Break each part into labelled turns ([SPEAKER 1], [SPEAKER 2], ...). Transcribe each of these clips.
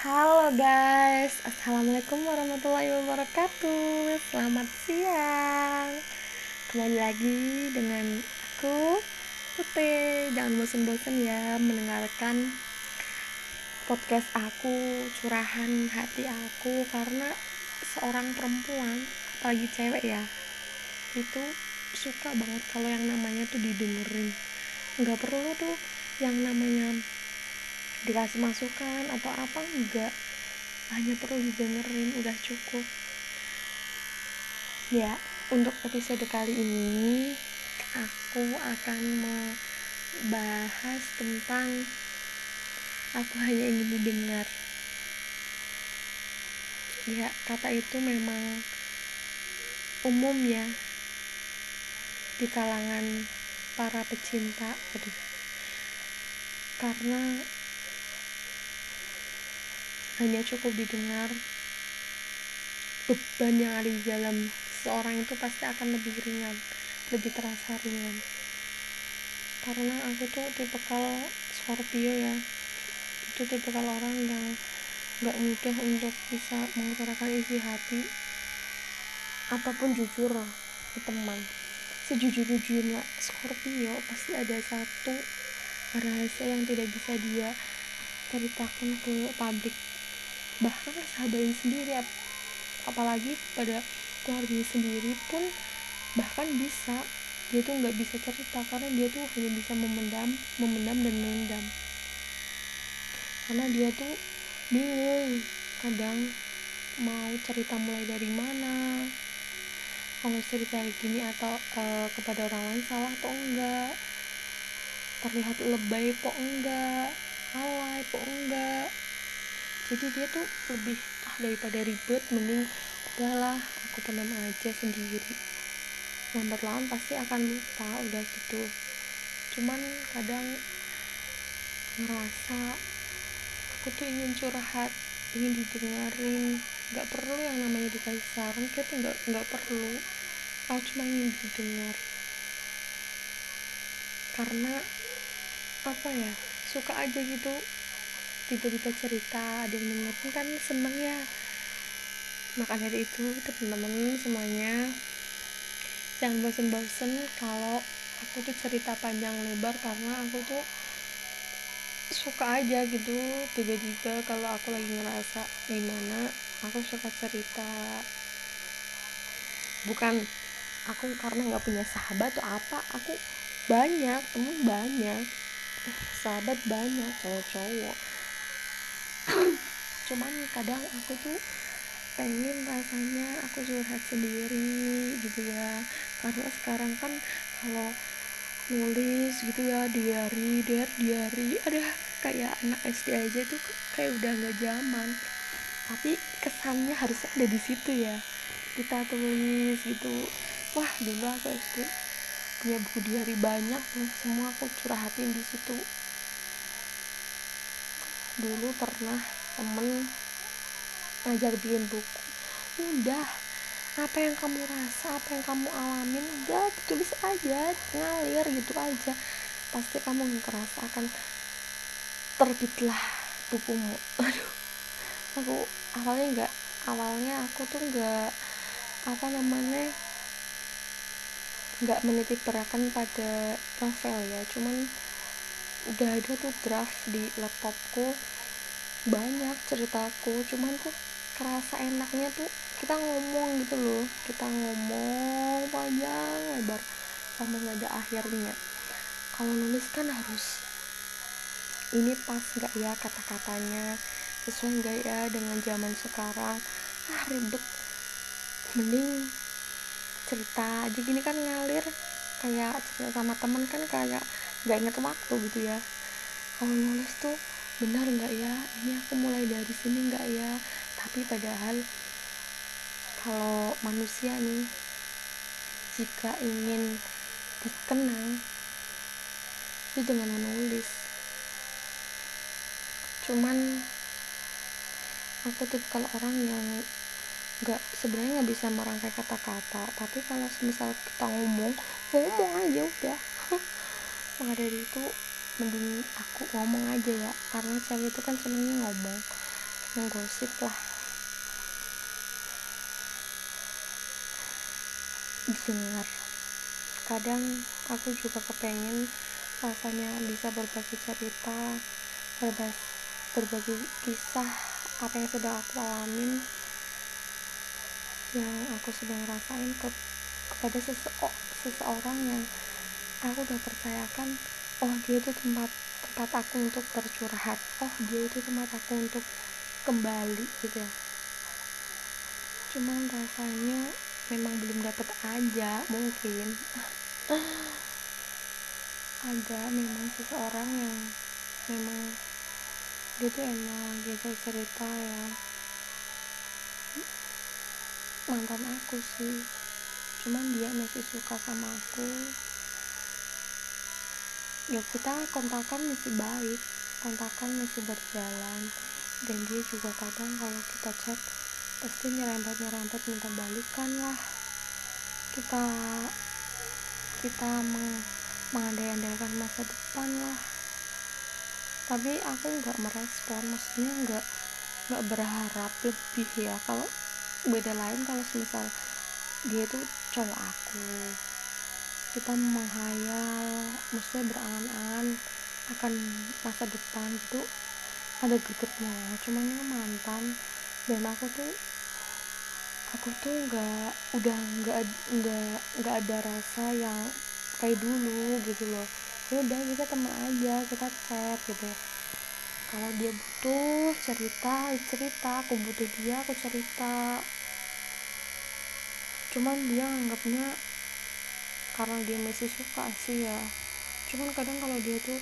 [SPEAKER 1] Halo guys, Assalamualaikum warahmatullahi wabarakatuh. Selamat siang. Kembali lagi dengan aku Putih Jangan bosan-bosan ya mendengarkan podcast aku Curahan hati aku Karena seorang perempuan Apalagi cewek ya Itu suka banget kalau yang namanya tuh didengerin. Nggak perlu tuh yang namanya dikasih masukan atau apa enggak. Hanya perlu didengerin udah cukup. Ya untuk episode kali ini aku akan membahas tentang aku hanya ingin didengar. Ya kata itu memang umum ya di kalangan para pecinta. Aduh. Karena hanya cukup didengar beban yang ada di dalam seorang itu pasti akan lebih ringan lebih terasa ringan. Karena aku tuh tipe kalau Scorpio ya itu tipe kalau orang yang gak mudah untuk bisa mengutarakan isi hati ataupun jujur ke teman. Sejujur-jujurnya Scorpio pasti ada satu rahasia yang tidak bisa dia ceritakan ke publik bahkan sahabatnya sendiri apalagi pada keluarganya sendiri pun bahkan bisa dia tuh nggak bisa cerita karena dia tuh hanya bisa memendam memendam dan memendam karena dia tuh bingung kadang mau cerita mulai dari mana kalau cerita gini atau uh, kepada orang lain salah atau enggak terlihat lebay po enggak alay po enggak jadi dia tuh lebih ah daripada ribet mending udahlah aku pendam aja sendiri. Lambat laun pasti akan lupa udah gitu. Cuman kadang ngerasa aku tuh ingin curhat ingin didengarin. Nggak perlu yang namanya dikasih saran kita nggak nggak perlu. Aku cuma ingin didengar. Karena apa ya suka aja gitu tiba-tiba cerita ada yang dengerin kan seneng ya. Maka dari itu teman-teman semuanya. Jangan bosen-bosen kalau aku tuh cerita panjang lebar karena aku tuh suka aja gitu. Tiba-tiba kalau aku lagi ngerasa gimana aku suka cerita. Bukan aku karena nggak punya sahabat atau apa aku banyak temen banyak. Sahabat banyak cowok-cowok cuman kadang aku tuh pengen rasanya aku curhat sendiri gitu ya. Karena sekarang kan kalau nulis gitu ya diary diary diary ada kayak anak SD aja tuh kayak udah nggak zaman. Tapi kesannya harus ada di situ ya kita tulis gitu. Wah dulu aku SD punya buku diary banyak tuh semua aku curhatin di situ. Dulu pernah temen ngajar bikin buku. Udah apa yang kamu rasa apa yang kamu alamin udah tulis aja ngalir gitu aja. Pasti kamu ngerasa akan terbitlah bukumu. Aduh aku awalnya nggak awalnya aku tuh nggak apa namanya nggak menitik beratkan pada novel ya. Cuman udah ada tuh draft di laptopku banyak ceritaku cuman tuh kerasa enaknya tuh kita ngomong gitu loh. Kita ngomong panjang lebar sampai nggak ada akhirnya. Kalau nulis kan harus ini pas nggak ya kata-katanya? Sesuai nggak ya dengan zaman sekarang? Ah ribet. Mending cerita aja. Gini kan ngalir kayak cerita sama temen kan kayak nggak inget waktu gitu ya. Kalau nulis tuh benar nggak ya? Ini aku mulai dari sini nggak ya? Tapi padahal kalau manusia nih jika ingin dikenang itu dengan menulis. Cuman aku tuh kalau orang yang nggak sebenarnya nggak bisa merangkai kata-kata. Tapi kalau misal kita ngomong ngomong aja udah. Maka dari itu mending aku ngomong aja ya karena cewek itu kan senengnya ngomong menggosip lah. Didengar. Kadang aku juga kepengen rasanya bisa berbagi cerita berbagi, berbagi kisah apa yang sedang aku alamin yang aku sedang rasain ke, kepada sese seseorang yang aku udah percayakan oh dia itu tempat tempat aku untuk bercurhat. Oh dia itu tempat aku untuk kembali gitu ya. Cuman rasanya memang belum dapat aja mungkin. Ada memang seseorang yang memang dia tuh enak dia tuh cerita ya mantan aku sih. Cuman dia masih suka sama aku ya kita kontakan masih baik kontakan masih berjalan. Dan dia juga kadang kalau kita chat pasti nyerempet nyerempet minta balikan lah. Kita kita meng, mengandai-andaikan masa depan lah. Tapi aku nggak merespon maksudnya nggak nggak berharap lebih ya. Kalau beda lain kalau misal dia itu cowok aku kita menghayal maksudnya berangan-angan akan masa depan itu ada gregetnya cuman yang mantan dan aku tuh aku tuh nggak udah nggak nggak nggak ada rasa yang kayak dulu gitu loh. Ya udah kita teman aja kita chat gitu. Kalau dia butuh cerita cerita. Aku butuh dia aku cerita. Cuman dia anggapnya karena dia masih suka sih ya. Cuman kadang kalau dia tuh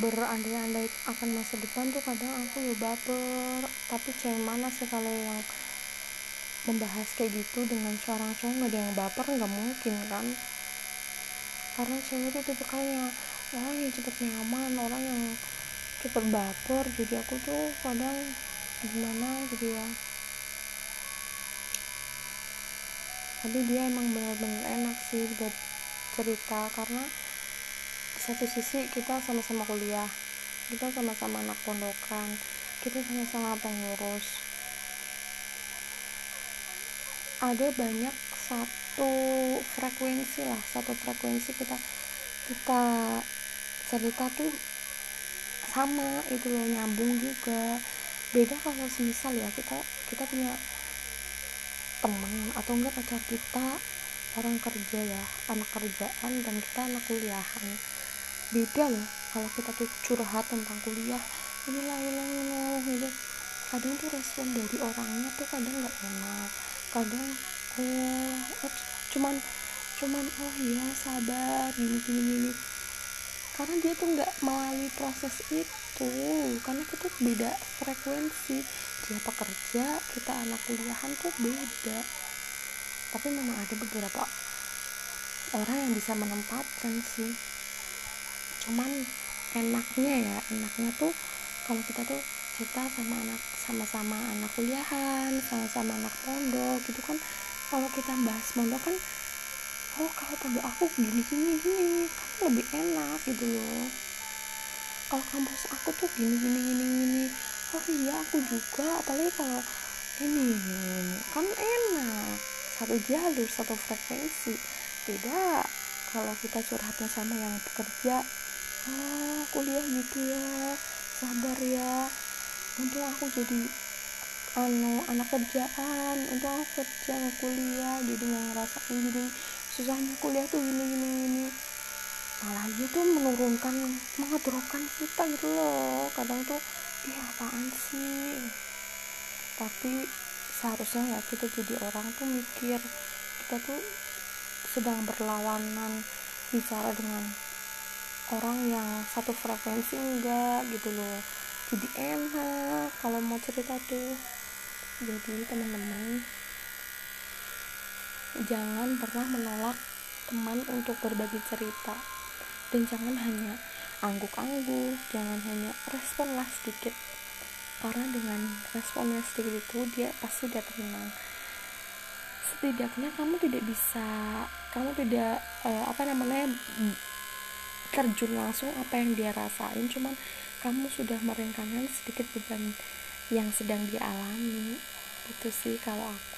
[SPEAKER 1] berandai-andai akan masa depan tuh kadang aku ya baper. Tapi cewek mana sih kalau yang membahas kayak gitu dengan seorang cowok nggak ada yang baper? Nggak mungkin kan? Karena cewek itu tipe kayaknya orang yang cepet nyaman orang yang cepet baper. Jadi aku tuh kadang gimana gitu ya tapi dia emang benar-benar enak sih buat cerita karena satu sisi kita sama-sama kuliah kita sama-sama anak pondokan kita sama-sama pengurus ada banyak satu frekuensi lah satu frekuensi kita kita cerita tuh sama itu loh nyambung juga. Beda kalau semisal ya kita kita punya teman atau enggak pacar kita orang kerja ya anak kerjaan dan kita anak kuliahan. Beda loh kalau kita tuh curhat tentang kuliah inilah inilah inilah gitu. Kadang tuh respon dari orangnya tuh kadang nggak enak kadang oh, oh cuman cuman oh iya sabar gini gini gini karena dia tuh nggak melalui proses itu karena kita beda frekuensi. Dia pekerja kita anak kuliahan tuh beda. Tapi memang ada beberapa orang yang bisa menempatkan sih. Cuman enaknya ya enaknya tuh kalau kita tuh cerita sama anak sama-sama anak kuliahan sama-sama anak pondok gitu kan. Kalau kita bahas pondok kan oh kalau pondok aku gini gini gini kan lebih enak gitu loh. Kalau kampus aku tuh gini gini gini gini. Oh iya aku juga. Apalagi kalau ini kan enak. Satu jalur satu frekuensi. Tidak kalau kita curhatnya sama yang bekerja ah kuliah gitu ya. Sabar ya. Untuk aku jadi anu anak kerjaan. Untuk aku kerja kuliah jadi nggak ngerasain jadi susahnya kuliah tuh gini gini gini malah dia tuh menurunkan mengedropkan kita gitu loh. Kadang tuh ih apaan sih? Tapi seharusnya ya kita jadi orang tuh mikir kita tuh sedang berlawanan bicara dengan orang yang satu frekuensi enggak gitu loh. Jadi enak kalau mau cerita tuh. Jadi teman-teman jangan pernah menolak teman untuk berbagi cerita. Dan jangan hanya angguk-angguk jangan hanya responlah sedikit. Karena dengan responnya sedikit itu dia pasti dia tenang. Setidaknya kamu tidak bisa kamu tidak uh, apa namanya terjun langsung apa yang dia rasain. Cuman kamu sudah meringankan sedikit beban yang sedang dialami itu sih kalau aku